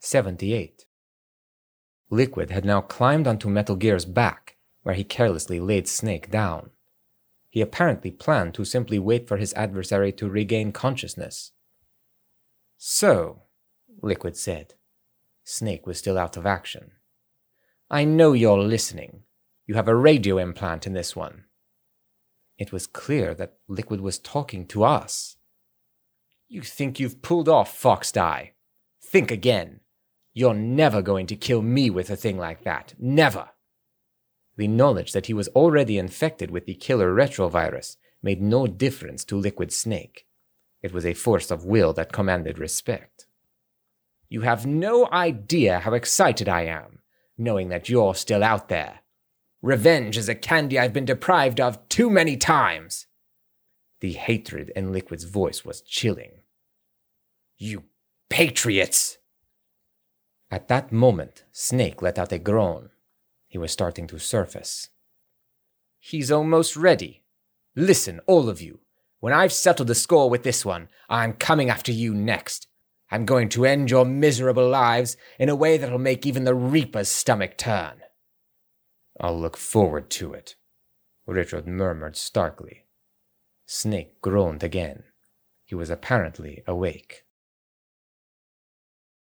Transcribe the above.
78. Liquid had now climbed onto Metal Gear's back, where he carelessly laid Snake down. He apparently planned to simply wait for his adversary to regain consciousness. So, Liquid said. Snake was still out of action. I know you're listening. You have a radio implant in this one. It was clear that Liquid was talking to us. You think you've pulled off, Fox Die? Think again. You're never going to kill me with a thing like that. Never. The knowledge that he was already infected with the killer retrovirus made no difference to Liquid Snake. It was a force of will that commanded respect. You have no idea how excited I am, knowing that you're still out there. Revenge is a candy I've been deprived of too many times. The hatred in Liquid's voice was chilling. You patriots! At that moment, Snake let out a groan. He was starting to surface. He's almost ready. Listen, all of you. When I've settled the score with this one, I'm coming after you next. I'm going to end your miserable lives in a way that'll make even the Reaper's stomach turn. I'll look forward to it, Richard murmured starkly. Snake groaned again. He was apparently awake.